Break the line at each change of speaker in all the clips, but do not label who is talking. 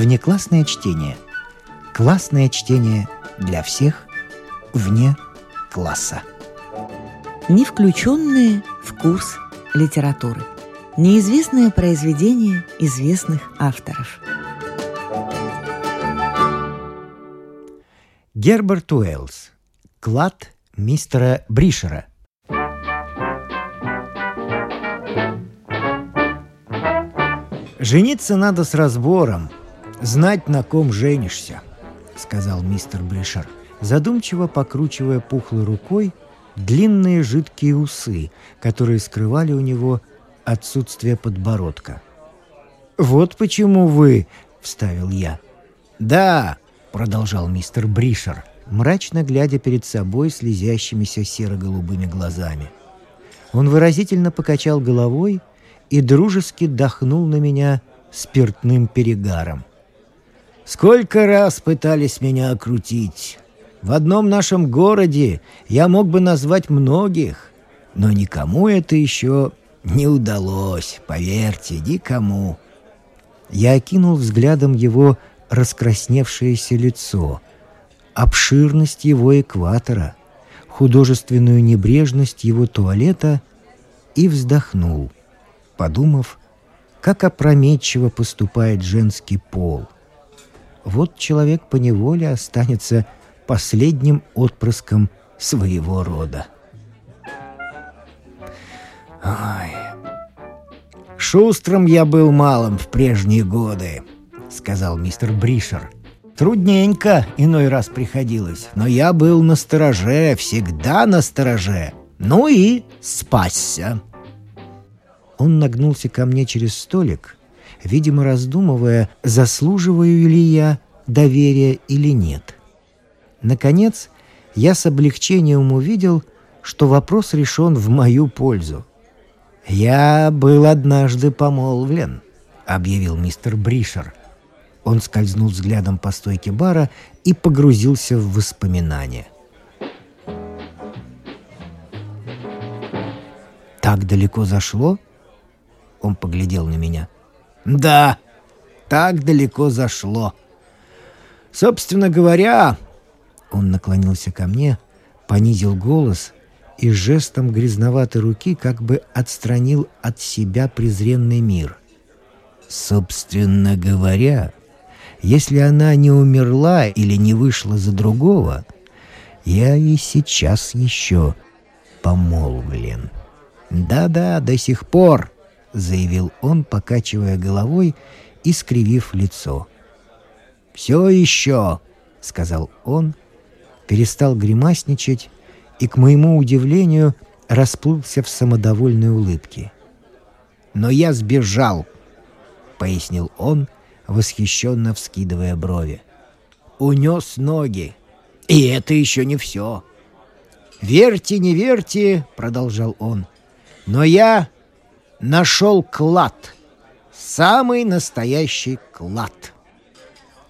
Внеклассное чтение. Классное чтение для всех вне класса.
Не включенные в курс литературы. Неизвестное произведение известных авторов.
Герберт Уэллс. Клад мистера Бришера. «Жениться надо с разбором, знать, на ком женишься», — сказал мистер Бришер, задумчиво покручивая пухлой рукой длинные жидкие усы, которые скрывали у него отсутствие подбородка. «Вот почему вы...» — вставил я. «Да», — продолжал мистер Бришер, мрачно глядя перед собой слезящимися серо-голубыми глазами. Он выразительно покачал головой и дружески дохнул на меня спиртным перегаром. «Сколько раз пытались меня окрутить! В одном нашем городе я мог бы назвать многих, но никому это еще не удалось, поверьте, никому». Я окинул взглядом его раскрасневшееся лицо, обширность его экватора, художественную небрежность его туалета и вздохнул — подумав, как опрометчиво поступает женский пол. Вот человек поневоле останется последним отпрыском своего рода. Ой. «Шустрым я был малым в прежние годы», — сказал мистер Бришер. «Трудненько иной раз приходилось, но я был на стороже, всегда на стороже. Ну и спасся». Он нагнулся ко мне через столик, видимо, раздумывая, заслуживаю ли я доверия или нет. Наконец, я с облегчением увидел, что вопрос решен в мою пользу. «Я был однажды помолвлен», — объявил мистер Бришер. Он скользнул взглядом по стойке бара и погрузился в воспоминания. «Так далеко зашло?» Он поглядел на меня. «Да, так далеко зашло. Собственно говоря...» Он наклонился ко мне, понизил голос и жестом грязноватой руки как бы отстранил от себя презренный мир. «Собственно говоря, если она не умерла или не вышла за другого, я и сейчас еще помолвлен. Да-да, до сих пор». — заявил он, покачивая головой и скривив лицо. «Все еще!» — сказал он, перестал гримасничать и, к моему удивлению, расплылся в самодовольной улыбке. «Но я сбежал!» — пояснил он, восхищенно вскидывая брови. «Унес ноги. И это еще не все!» «Верьте, не верьте!» — продолжал он. «Но я нашел клад. Самый настоящий клад.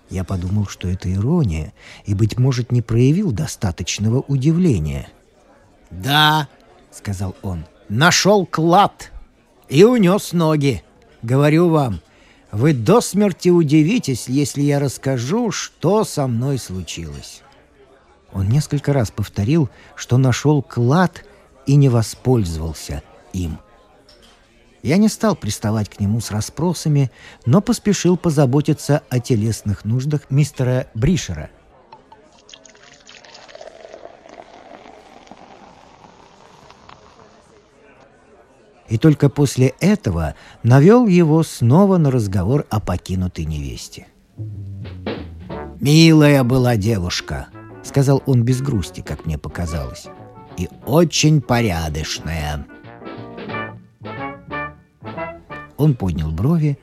Я подумал, что это ирония, и, быть может, не проявил достаточного удивления. «Да», — сказал он, — «нашел клад и унес ноги. Говорю вам, вы до смерти удивитесь, если я расскажу, что со мной случилось». Он несколько раз повторил, что нашел клад и не воспользовался им — я не стал приставать к нему с расспросами, но поспешил позаботиться о телесных нуждах мистера Бришера. И только после этого навел его снова на разговор о покинутой невесте. «Милая была девушка», — сказал он без грусти, как мне показалось, — «и очень порядочная». Он поднял брови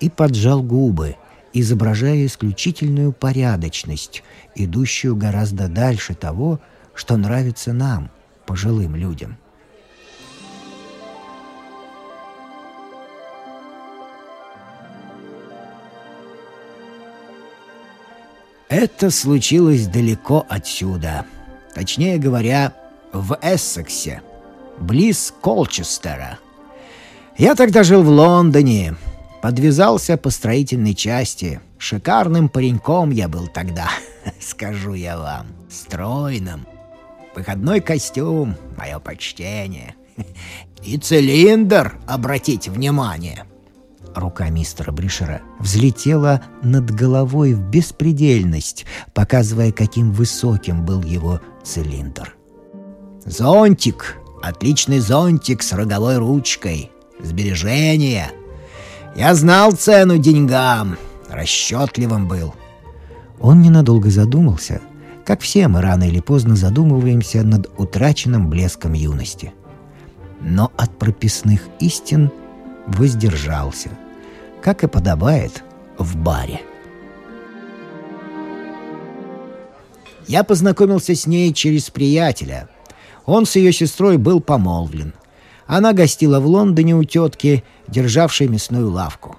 и поджал губы, изображая исключительную порядочность, идущую гораздо дальше того, что нравится нам, пожилым людям. Это случилось далеко отсюда. Точнее говоря, в Эссексе, близ Колчестера – я тогда жил в Лондоне, подвязался по строительной части, Шикарным пареньком я был тогда, скажу я вам, стройным. Выходной костюм, мое почтение. И цилиндр, обратите внимание. Рука мистера Бришера взлетела над головой в беспредельность, показывая, каким высоким был его цилиндр. «Зонтик! Отличный зонтик с роговой ручкой. Сбережения. Я знал цену деньгам. Расчетливым был». Он ненадолго задумался, как все мы рано или поздно задумываемся над утраченным блеском юности. Но от прописных истин воздержался – как и подобает в баре. Я познакомился с ней через приятеля. Он с ее сестрой был помолвлен. Она гостила в Лондоне у тетки, державшей мясную лавку.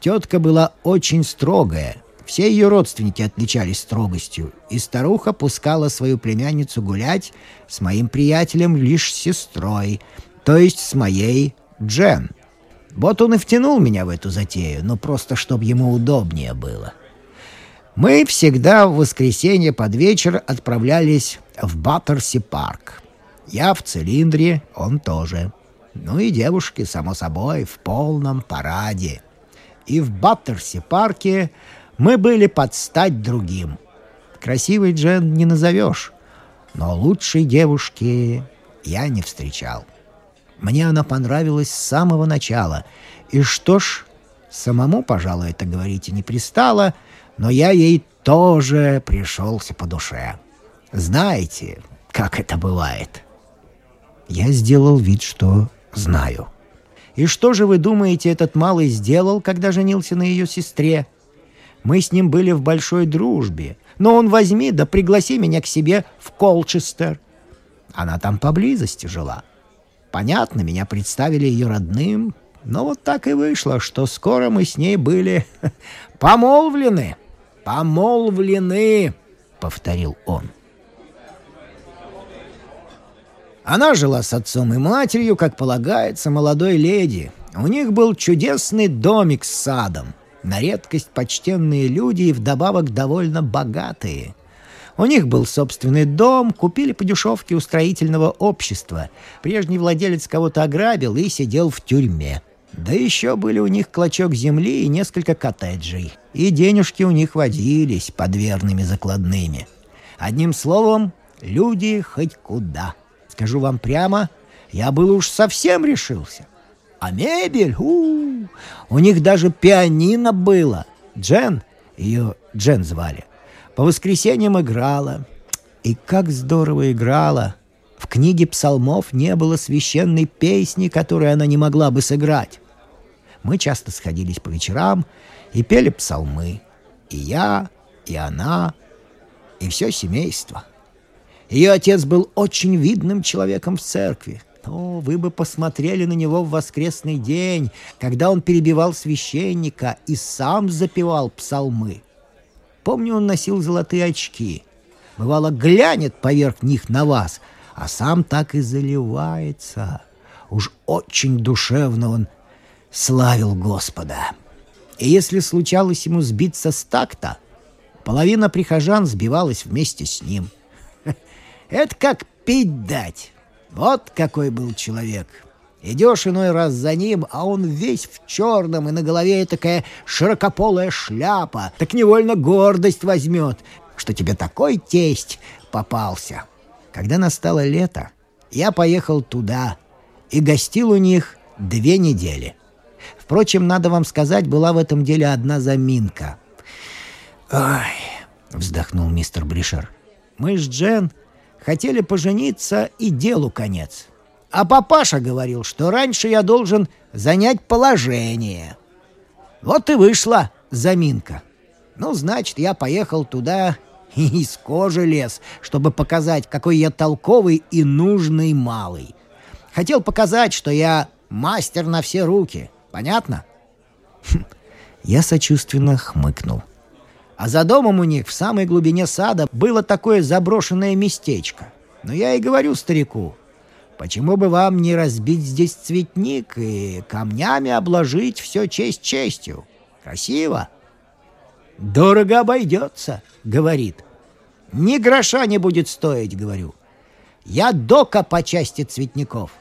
Тетка была очень строгая. Все ее родственники отличались строгостью, и старуха пускала свою племянницу гулять с моим приятелем лишь сестрой, то есть с моей Джен — вот он и втянул меня в эту затею, но просто чтобы ему удобнее было. Мы всегда в воскресенье под вечер отправлялись в Баттерси-парк. Я в цилиндре, он тоже. Ну и девушки, само собой, в полном параде. И в Баттерси-парке мы были под стать другим. Красивой Джен не назовешь, но лучшей девушки я не встречал. Мне она понравилась с самого начала. И что ж, самому, пожалуй, это говорить и не пристало, но я ей тоже пришелся по душе. Знаете, как это бывает? Я сделал вид, что знаю. И что же вы думаете, этот малый сделал, когда женился на ее сестре? Мы с ним были в большой дружбе, но он возьми да пригласи меня к себе в Колчестер. Она там поблизости жила. Понятно, меня представили ее родным, но вот так и вышло, что скоро мы с ней были помолвлены. Помолвлены, повторил он. Она жила с отцом и матерью, как полагается, молодой леди. У них был чудесный домик с садом. На редкость почтенные люди и вдобавок довольно богатые. У них был собственный дом, купили по дешевке у строительного общества. Прежний владелец кого-то ограбил и сидел в тюрьме. Да еще были у них клочок земли и несколько коттеджей. И денежки у них водились под верными закладными. Одним словом, люди хоть куда. Скажу вам прямо, я был уж совсем решился. А мебель, у, -у, -у. них даже пианино было. Джен, ее Джен звали, по воскресеньям играла. И как здорово играла! В книге псалмов не было священной песни, которую она не могла бы сыграть. Мы часто сходились по вечерам и пели псалмы. И я, и она, и все семейство. Ее отец был очень видным человеком в церкви. О, вы бы посмотрели на него в воскресный день, когда он перебивал священника и сам запевал псалмы. Помню, он носил золотые очки. Бывало, глянет поверх них на вас, а сам так и заливается. Уж очень душевно он славил Господа. И если случалось ему сбиться с такта, половина прихожан сбивалась вместе с ним. Это как пить дать. Вот какой был человек. Идешь иной раз за ним, а он весь в черном, и на голове такая широкополая шляпа. Так невольно гордость возьмет, что тебе такой тесть попался. Когда настало лето, я поехал туда и гостил у них две недели. Впрочем, надо вам сказать, была в этом деле одна заминка. «Ай!» — вздохнул мистер Бришер. «Мы с Джен хотели пожениться, и делу конец. А папаша говорил, что раньше я должен занять положение. Вот и вышла заминка. Ну, значит, я поехал туда и из кожи лез, чтобы показать, какой я толковый и нужный малый. Хотел показать, что я мастер на все руки. Понятно? Я сочувственно хмыкнул. А за домом у них в самой глубине сада было такое заброшенное местечко. Но я и говорю старику, Почему бы вам не разбить здесь цветник и камнями обложить все честь честью? Красиво? «Дорого обойдется», — говорит. «Ни гроша не будет стоить», — говорю. «Я дока по части цветников.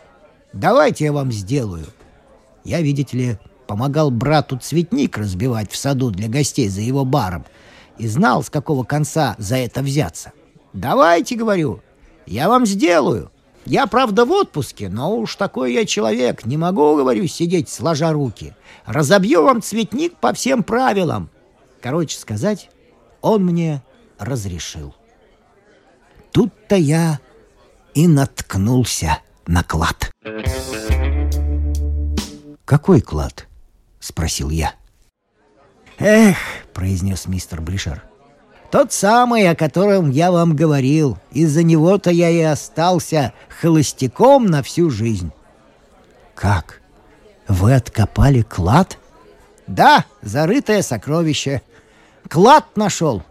Давайте я вам сделаю». Я, видите ли, помогал брату цветник разбивать в саду для гостей за его баром и знал, с какого конца за это взяться. «Давайте», — говорю, — «я вам сделаю». Я, правда, в отпуске, но уж такой я человек. Не могу, говорю, сидеть сложа руки. Разобью вам цветник по всем правилам. Короче сказать, он мне разрешил. Тут-то я и наткнулся на клад. «Какой клад?» — спросил я. «Эх», — произнес мистер Бришер, — «тот самый, о котором я вам говорил. Из-за него-то я и остался холостяком на всю жизнь». «Как? Вы откопали клад?» «Да, зарытое сокровище. Клад нашел.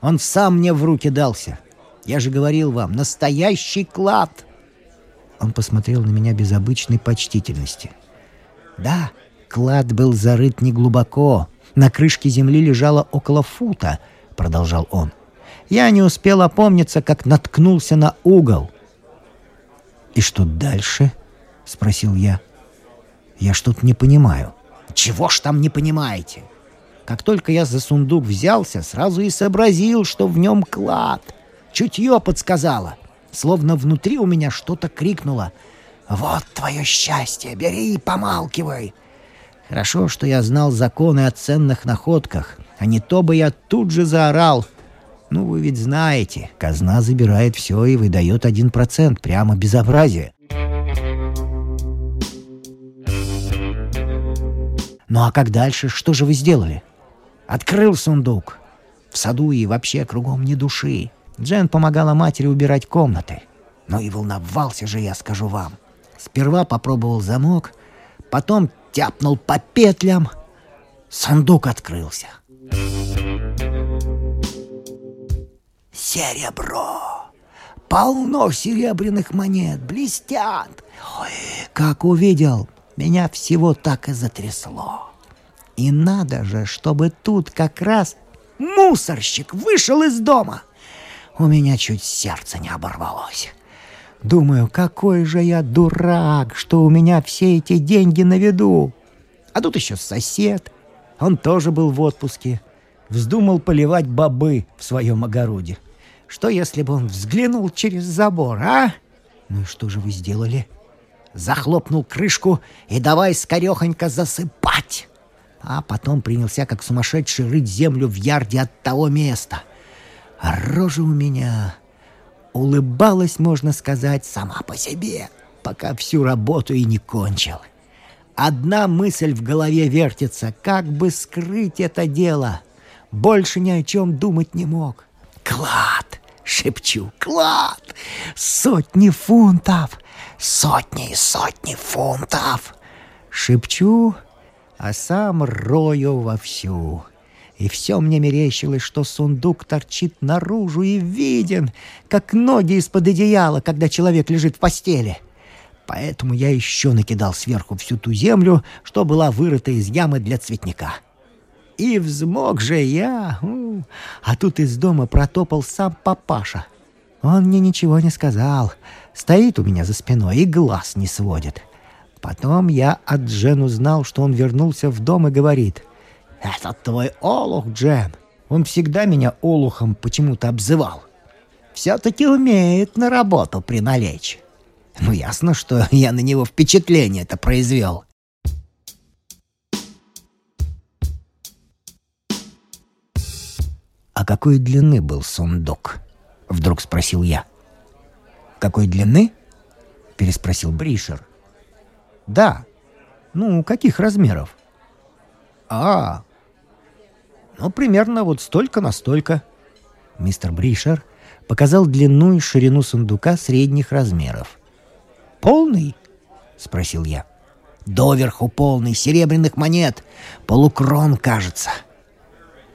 Он сам мне в руки дался. Я же говорил вам, настоящий клад». Он посмотрел на меня без обычной почтительности. «Да, клад был зарыт неглубоко. На крышке земли лежало около фута», — продолжал он. «Я не успел опомниться, как наткнулся на угол». «И что дальше?» — спросил я. «Я что-то не понимаю». «Чего ж там не понимаете?» Как только я за сундук взялся, сразу и сообразил, что в нем клад. Чутье подсказало. Словно внутри у меня что-то крикнуло. «Вот твое счастье! Бери и помалкивай!» Хорошо, что я знал законы о ценных находках, а не то бы я тут же заорал. Ну, вы ведь знаете, казна забирает все и выдает один процент. Прямо безобразие. Ну а как дальше? Что же вы сделали? Открыл сундук. В саду и вообще кругом ни души. Джен помогала матери убирать комнаты. Но и волновался же я, скажу вам. Сперва попробовал замок, потом тяпнул по петлям. Сундук открылся. Серебро! Полно серебряных монет, блестят. Ой, как увидел, меня всего так и затрясло. И надо же, чтобы тут как раз мусорщик вышел из дома. У меня чуть сердце не оборвалось. Думаю, какой же я дурак, что у меня все эти деньги на виду. А тут еще сосед. Он тоже был в отпуске. Вздумал поливать бобы в своем огороде. Что, если бы он взглянул через забор, а? Ну и что же вы сделали? Захлопнул крышку и давай скорехонько засыпать. А потом принялся, как сумасшедший, рыть землю в ярде от того места. А рожа у меня улыбалась, можно сказать, сама по себе, пока всю работу и не кончил. Одна мысль в голове вертится, как бы скрыть это дело. Больше ни о чем думать не мог. Клад! Шепчу, клад! Сотни фунтов! Сотни и сотни фунтов! Шепчу, а сам рою вовсю. И все мне мерещилось, что сундук торчит наружу и виден, как ноги из-под одеяла, когда человек лежит в постели. Поэтому я еще накидал сверху всю ту землю, что была вырыта из ямы для цветника. И взмок же я. А тут из дома протопал сам папаша. Он мне ничего не сказал. Стоит у меня за спиной и глаз не сводит. Потом я от Джен узнал, что он вернулся в дом и говорит — «Это твой олух, Джен. Он всегда меня олухом почему-то обзывал. Все-таки умеет на работу приналечь. Ну, ясно, что я на него впечатление это произвел». «А какой длины был сундук?» — вдруг спросил я. «Какой длины?» — переспросил Бришер. «Да. Ну, каких размеров?» «А, ну, примерно вот столько на столько. Мистер Бришер показал длину и ширину сундука средних размеров. «Полный?» — спросил я. «Доверху полный, серебряных монет. Полукрон, кажется».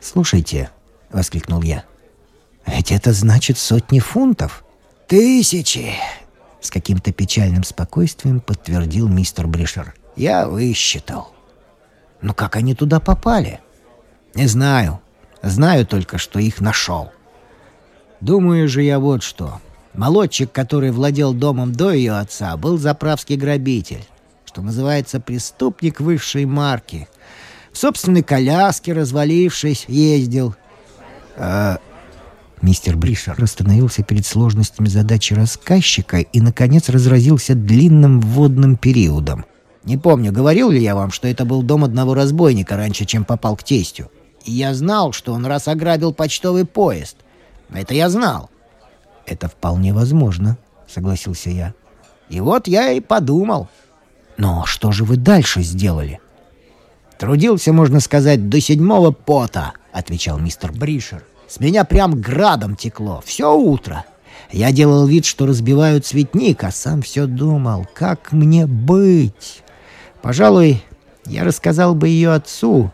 «Слушайте», — воскликнул я, — «ведь это значит сотни фунтов». «Тысячи!» — с каким-то печальным спокойствием подтвердил мистер Бришер. «Я высчитал». «Но как они туда попали?» «Не знаю. Знаю только, что их нашел. Думаю же я вот что. Молодчик, который владел домом до ее отца, был заправский грабитель, что называется преступник высшей марки. В собственной коляске, развалившись, ездил. А... Мистер Бришер остановился перед сложностями задачи рассказчика и, наконец, разразился длинным вводным периодом. Не помню, говорил ли я вам, что это был дом одного разбойника раньше, чем попал к тестю. Я знал, что он раз ограбил почтовый поезд. Это я знал. Это вполне возможно, согласился я. И вот я и подумал. Но что же вы дальше сделали? Трудился, можно сказать, до седьмого пота, отвечал мистер Бришер. С меня прям градом текло. Все утро. Я делал вид, что разбиваю цветник, а сам все думал, как мне быть. Пожалуй, я рассказал бы ее отцу,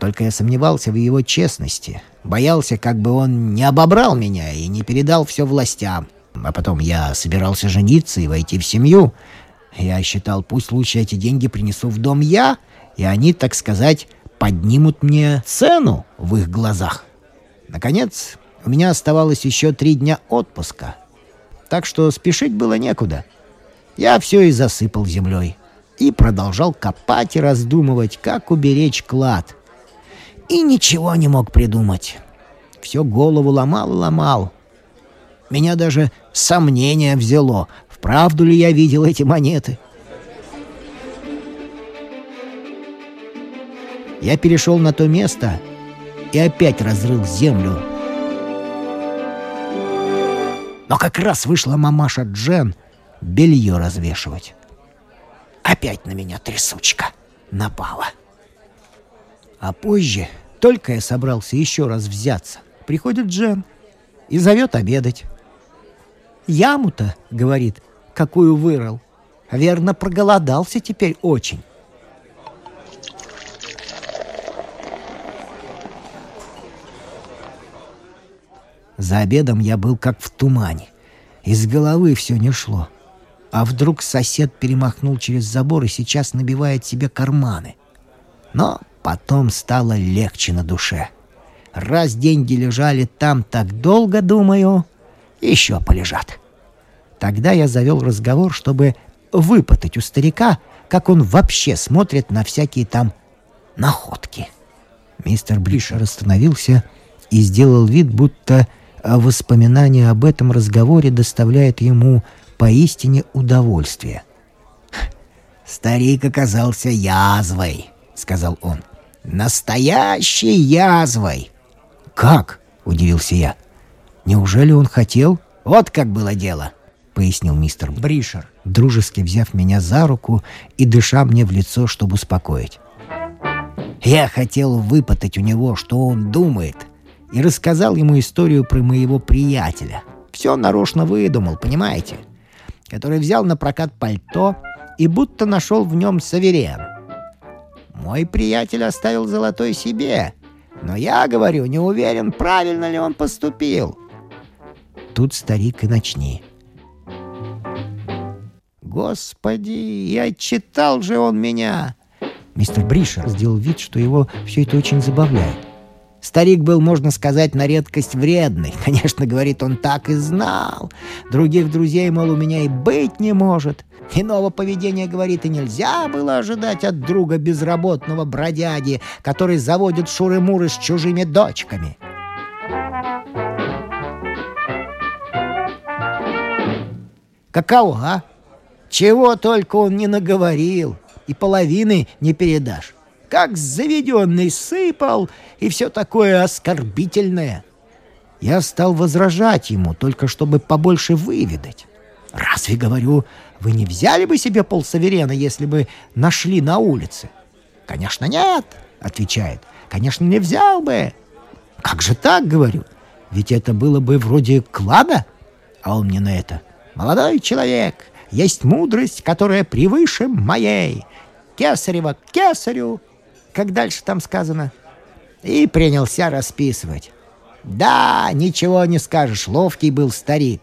только я сомневался в его честности. Боялся, как бы он не обобрал меня и не передал все властям. А потом я собирался жениться и войти в семью. Я считал, пусть лучше эти деньги принесу в дом я, и они, так сказать, поднимут мне цену в их глазах. Наконец, у меня оставалось еще три дня отпуска, так что спешить было некуда. Я все и засыпал землей и продолжал копать и раздумывать, как уберечь клад — и ничего не мог придумать. Все голову ломал и ломал. Меня даже сомнение взяло, вправду ли я видел эти монеты. Я перешел на то место и опять разрыл землю. Но как раз вышла мамаша Джен белье развешивать. Опять на меня трясучка напала. А позже, только я собрался еще раз взяться, приходит Джен и зовет обедать. «Яму-то, — говорит, — какую вырыл. Верно, проголодался теперь очень». За обедом я был как в тумане. Из головы все не шло. А вдруг сосед перемахнул через забор и сейчас набивает себе карманы. Но Потом стало легче на душе. Раз деньги лежали там так долго, думаю, еще полежат. Тогда я завел разговор, чтобы выпытать у старика, как он вообще смотрит на всякие там находки. Мистер Блишер остановился и сделал вид, будто воспоминание об этом разговоре доставляет ему поистине удовольствие. «Старик оказался язвой», — сказал он. Настоящей язвой. Как? Удивился я. Неужели он хотел? Вот как было дело, пояснил мистер Бришер, дружески взяв меня за руку и дыша мне в лицо, чтобы успокоить. Я хотел выпытать у него, что он думает, и рассказал ему историю про моего приятеля. Все нарочно выдумал, понимаете? Который взял на прокат пальто и будто нашел в нем саверен. Мой приятель оставил золотой себе, но я, говорю, не уверен, правильно ли он поступил. Тут старик и начни. Господи, я читал же он меня. Мистер Бришер сделал вид, что его все это очень забавляет. Старик был, можно сказать, на редкость вредный. Конечно, говорит, он так и знал. Других друзей, мол, у меня и быть не может. Иного поведения, говорит, и нельзя было ожидать от друга безработного бродяги, который заводит шуры-муры с чужими дочками. Каково, а? Чего только он не наговорил, и половины не передашь. Как заведенный сыпал, и все такое оскорбительное. Я стал возражать ему, только чтобы побольше выведать. Разве, говорю, вы не взяли бы себе полсаверена, если бы нашли на улице? Конечно, нет, отвечает. Конечно, не взял бы. Как же так, говорю? Ведь это было бы вроде клада. А он мне на это. Молодой человек, есть мудрость, которая превыше моей. Кесарева кесарю. Как дальше там сказано? И принялся расписывать. Да, ничего не скажешь, ловкий был старик.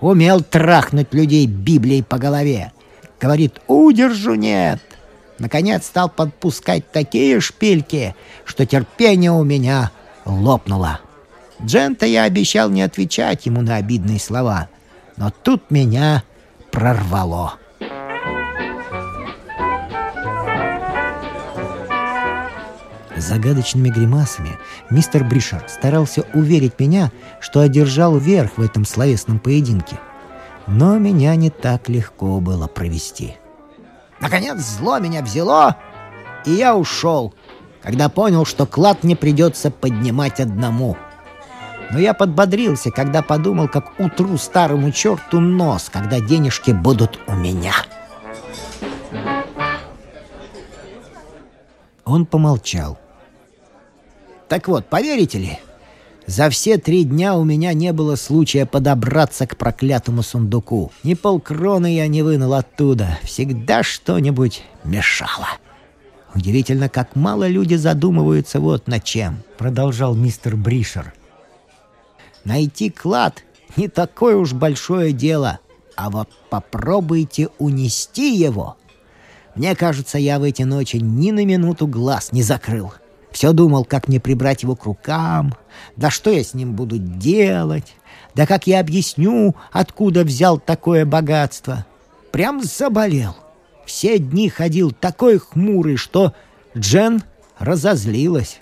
Умел трахнуть людей Библией по голове. Говорит, удержу нет. Наконец стал подпускать такие шпильки, что терпение у меня лопнула. Джента я обещал не отвечать ему на обидные слова, но тут меня прорвало. Загадочными гримасами мистер Бришер старался уверить меня, что одержал верх в этом словесном поединке. Но меня не так легко было провести. Наконец зло меня взяло, и я ушел, когда понял, что клад мне придется поднимать одному. Но я подбодрился, когда подумал, как утру старому черту нос, когда денежки будут у меня. Он помолчал. Так вот, поверите ли, за все три дня у меня не было случая подобраться к проклятому сундуку. Ни полкроны я не вынул оттуда. Всегда что-нибудь мешало. Удивительно, как мало люди задумываются вот над чем, продолжал мистер Бришер. Найти клад не такое уж большое дело, а вот попробуйте унести его. Мне кажется, я в эти ночи ни на минуту глаз не закрыл. Все думал, как мне прибрать его к рукам, да что я с ним буду делать, да как я объясню, откуда взял такое богатство. Прям заболел. Все дни ходил такой хмурый, что Джен разозлилась.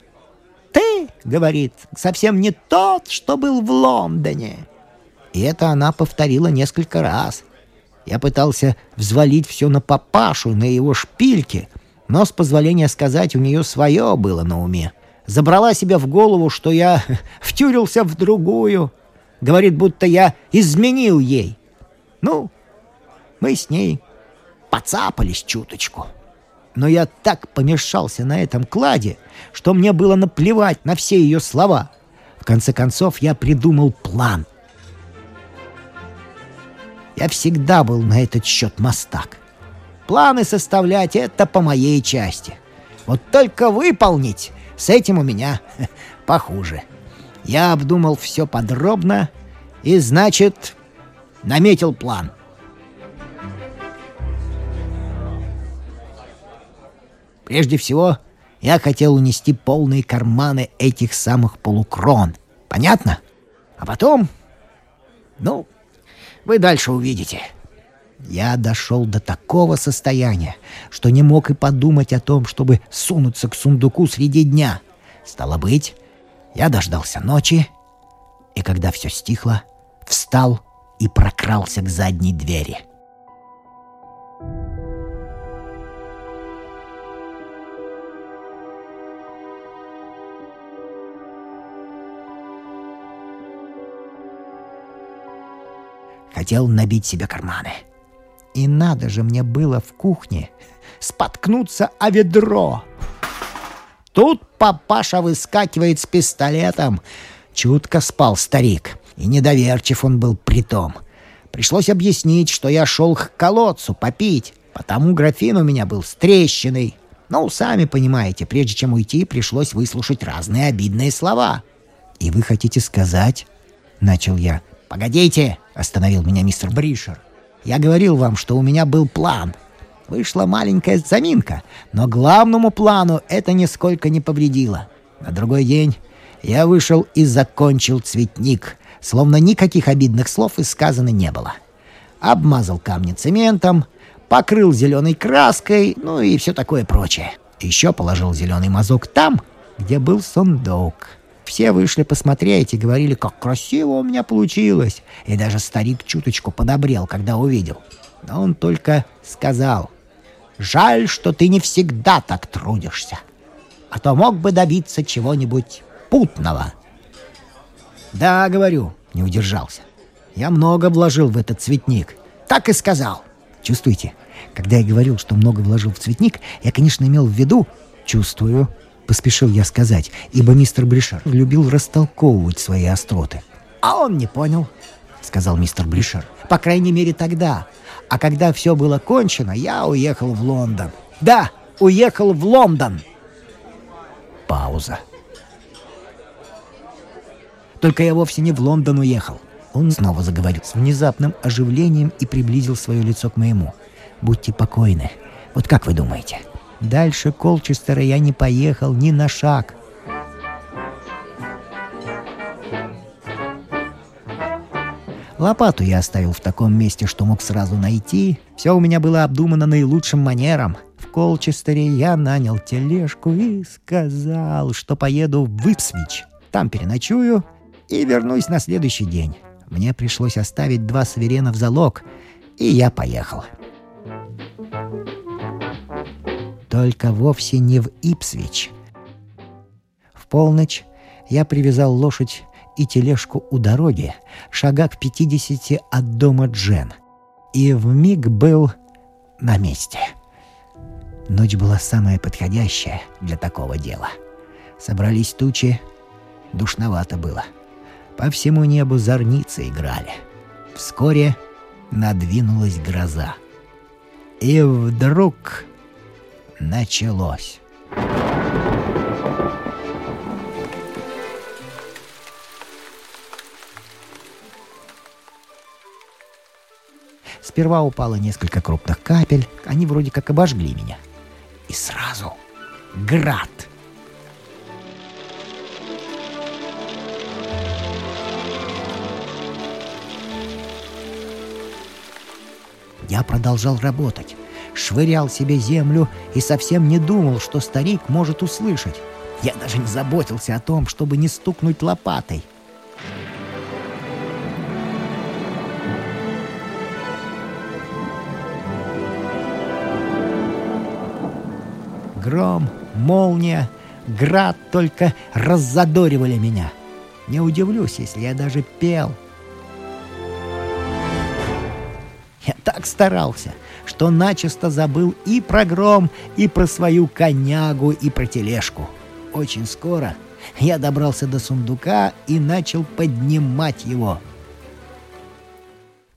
«Ты, — говорит, — совсем не тот, что был в Лондоне». И это она повторила несколько раз. Я пытался взвалить все на папашу, на его шпильки, но, с позволения сказать, у нее свое было на уме. Забрала себе в голову, что я втюрился в другую. Говорит, будто я изменил ей. Ну, мы с ней поцапались чуточку. Но я так помешался на этом кладе, что мне было наплевать на все ее слова. В конце концов, я придумал план. Я всегда был на этот счет мастак. Планы составлять — это по моей части. Вот только выполнить с этим у меня похуже. Я обдумал все подробно и, значит, наметил план. Прежде всего, я хотел унести полные карманы этих самых полукрон. Понятно? А потом... Ну, вы дальше увидите. — я дошел до такого состояния, что не мог и подумать о том, чтобы сунуться к сундуку среди дня. Стало быть, я дождался ночи, и когда все стихло, встал и прокрался к задней двери. Хотел набить себе карманы — и надо же мне было в кухне споткнуться о ведро. Тут папаша выскакивает с пистолетом. Чутко спал старик, и недоверчив он был при том. Пришлось объяснить, что я шел к колодцу попить, потому графин у меня был с трещиной. Ну, сами понимаете, прежде чем уйти, пришлось выслушать разные обидные слова. «И вы хотите сказать?» — начал я. «Погодите!» — остановил меня мистер Бришер. Я говорил вам, что у меня был план. Вышла маленькая заминка, но главному плану это нисколько не повредило. На другой день я вышел и закончил цветник, словно никаких обидных слов и сказано не было. Обмазал камни цементом, покрыл зеленой краской, ну и все такое прочее. Еще положил зеленый мазок там, где был сундук. Все вышли посмотреть и говорили, как красиво у меня получилось. И даже старик чуточку подобрел, когда увидел. Но он только сказал, «Жаль, что ты не всегда так трудишься, а то мог бы добиться чего-нибудь путного». «Да, — говорю, — не удержался. Я много вложил в этот цветник. Так и сказал. Чувствуете, когда я говорил, что много вложил в цветник, я, конечно, имел в виду... Чувствую, поспешил я сказать, ибо мистер Бришер любил растолковывать свои остроты. «А он не понял», — сказал мистер Бришер. «По крайней мере, тогда. А когда все было кончено, я уехал в Лондон. Да, уехал в Лондон!» Пауза. «Только я вовсе не в Лондон уехал». Он снова заговорил с внезапным оживлением и приблизил свое лицо к моему. «Будьте покойны. Вот как вы думаете, Дальше Колчестера я не поехал ни на шаг. Лопату я оставил в таком месте, что мог сразу найти. Все у меня было обдумано наилучшим манером. В Колчестере я нанял тележку и сказал, что поеду в Ипсвич. Там переночую и вернусь на следующий день. Мне пришлось оставить два суверена в залог, и я поехал. Только вовсе не в Ипсвич. В полночь я привязал лошадь и тележку у дороги, шагах в пятидесяти от дома Джен, и в миг был на месте. Ночь была самая подходящая для такого дела. Собрались тучи, душновато было. По всему небу зорницы играли. Вскоре надвинулась гроза. И вдруг началось. Сперва упало несколько крупных капель, они вроде как обожгли меня. И сразу град. Я продолжал работать, швырял себе землю и совсем не думал, что старик может услышать. Я даже не заботился о том, чтобы не стукнуть лопатой — Гром, молния, град только раззадоривали меня. Не удивлюсь, если я даже пел. Я так старался, что начисто забыл и про гром, и про свою конягу, и про тележку. Очень скоро я добрался до сундука и начал поднимать его.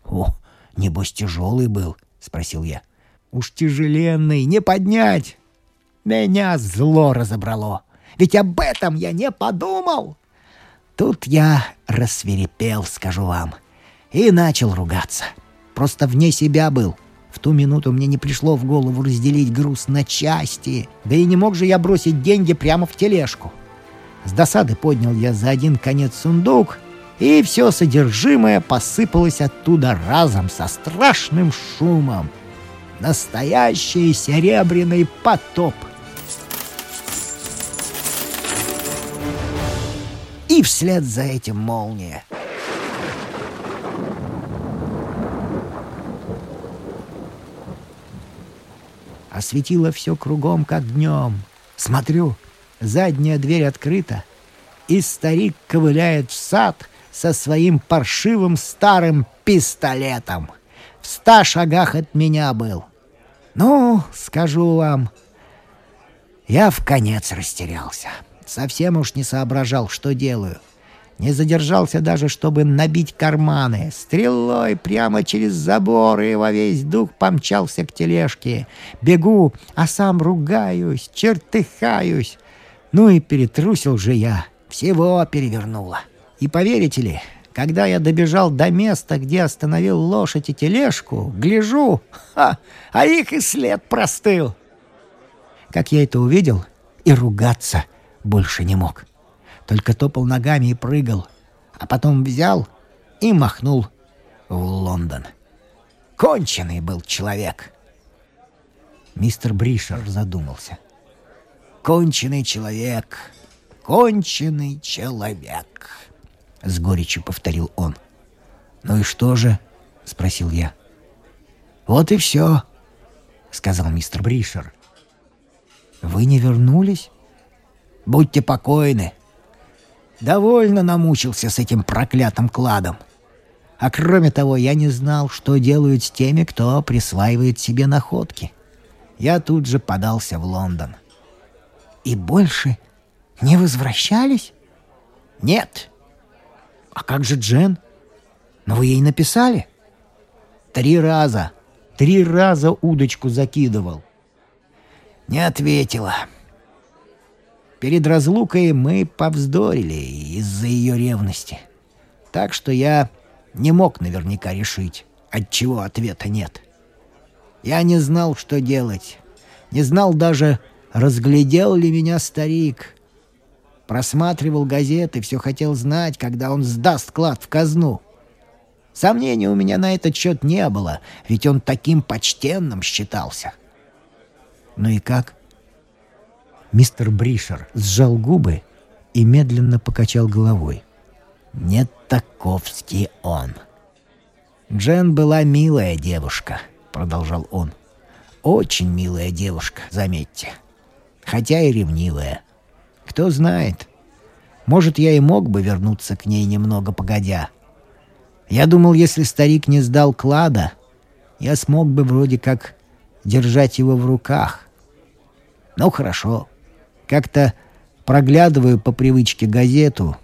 «О, небось тяжелый был?» — спросил я. «Уж тяжеленный, не поднять!» Меня зло разобрало. Ведь об этом я не подумал. Тут я рассверепел, скажу вам, и начал ругаться. Просто вне себя был. В ту минуту мне не пришло в голову разделить груз на части. Да и не мог же я бросить деньги прямо в тележку. С досады поднял я за один конец сундук, и все содержимое посыпалось оттуда разом со страшным шумом. Настоящий серебряный потоп — и вслед за этим молния. Осветило все кругом, как днем. Смотрю, задняя дверь открыта, и старик ковыляет в сад со своим паршивым старым пистолетом. В ста шагах от меня был. Ну, скажу вам, я в конец растерялся. Совсем уж не соображал, что делаю. Не задержался даже, чтобы набить карманы. Стрелой прямо через забор и во весь дух помчался к тележке. Бегу, а сам ругаюсь, чертыхаюсь. Ну и перетрусил же я. Всего перевернуло. И поверите ли, когда я добежал до места, где остановил лошадь и тележку, гляжу, ха, а их и след простыл. Как я это увидел, и ругаться больше не мог. Только топал ногами и прыгал, а потом взял и махнул в Лондон. Конченый был человек. Мистер Бришер задумался. «Конченый человек, конченый человек», — с горечью повторил он. «Ну и что же?» — спросил я. «Вот и все», — сказал мистер Бришер. «Вы не вернулись?» Будьте покойны. Довольно намучился с этим проклятым кладом. А кроме того, я не знал, что делают с теми, кто присваивает себе находки. Я тут же подался в Лондон. И больше не возвращались? Нет. А как же Джен? Но вы ей написали? Три раза. Три раза удочку закидывал. Не ответила. Перед разлукой мы повздорили из-за ее ревности. Так что я не мог наверняка решить, от чего ответа нет. Я не знал, что делать. Не знал даже, разглядел ли меня старик. Просматривал газеты, все хотел знать, когда он сдаст клад в казну. Сомнений у меня на этот счет не было, ведь он таким почтенным считался. Ну и как? Мистер Бришер сжал губы и медленно покачал головой. Не таковский он. Джен была милая девушка, продолжал он. Очень милая девушка, заметьте. Хотя и ревнивая. Кто знает. Может, я и мог бы вернуться к ней немного погодя. Я думал, если старик не сдал клада, я смог бы вроде как держать его в руках. Ну, хорошо. Как-то проглядываю по привычке газету,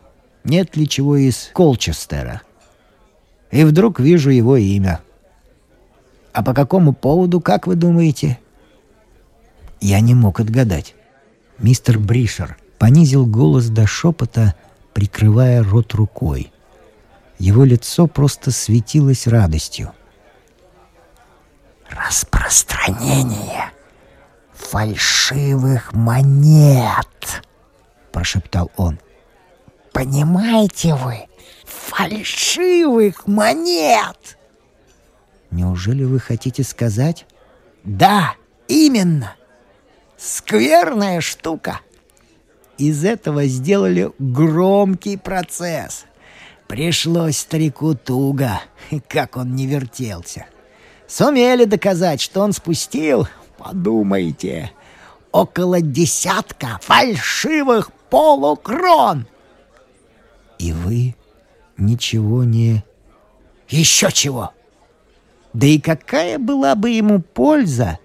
нет ли чего из Колчестера. И вдруг вижу его имя. А по какому поводу, как вы думаете? Я не мог отгадать. Мистер Бришер понизил голос до шепота, прикрывая рот рукой. Его лицо просто светилось радостью. «Распространение фальшивых монет!» — прошептал он. «Понимаете вы? Фальшивых монет!» «Неужели вы хотите сказать?» «Да, именно! Скверная штука!» Из этого сделали громкий процесс. Пришлось старику туго, как он не вертелся. Сумели доказать, что он спустил, подумайте, около десятка фальшивых полукрон. И вы ничего не... Еще чего! Да и какая была бы ему польза,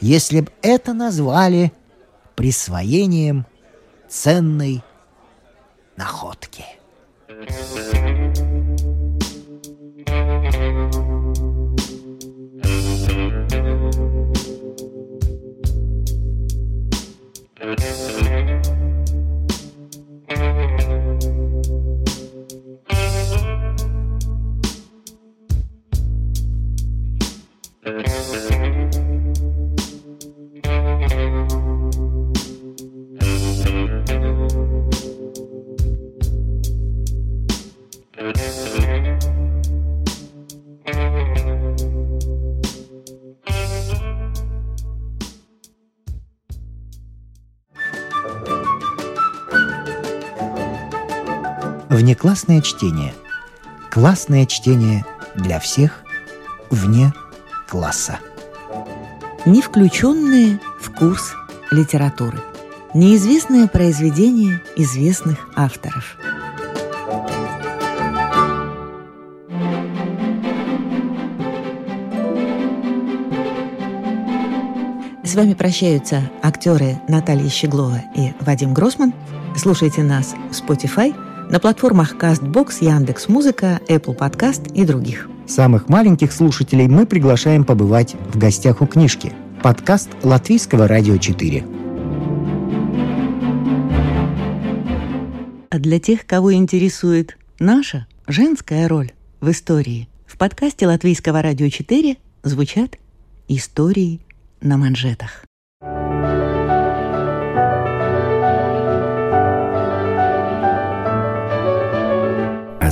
если б это назвали присвоением ценной находки? Внеклассное чтение. Классное чтение для всех вне класса.
Не включенные в курс литературы. Неизвестное произведение известных авторов. С вами прощаются актеры Наталья Щеглова и Вадим Гросман. Слушайте нас в Spotify – на платформах CastBox, Яндекс.Музыка, Apple Podcast и других.
Самых маленьких слушателей мы приглашаем побывать в гостях у книжки. Подкаст Латвийского радио 4.
А для тех, кого интересует наша женская роль в истории, в подкасте Латвийского радио 4 звучат истории на манжетах.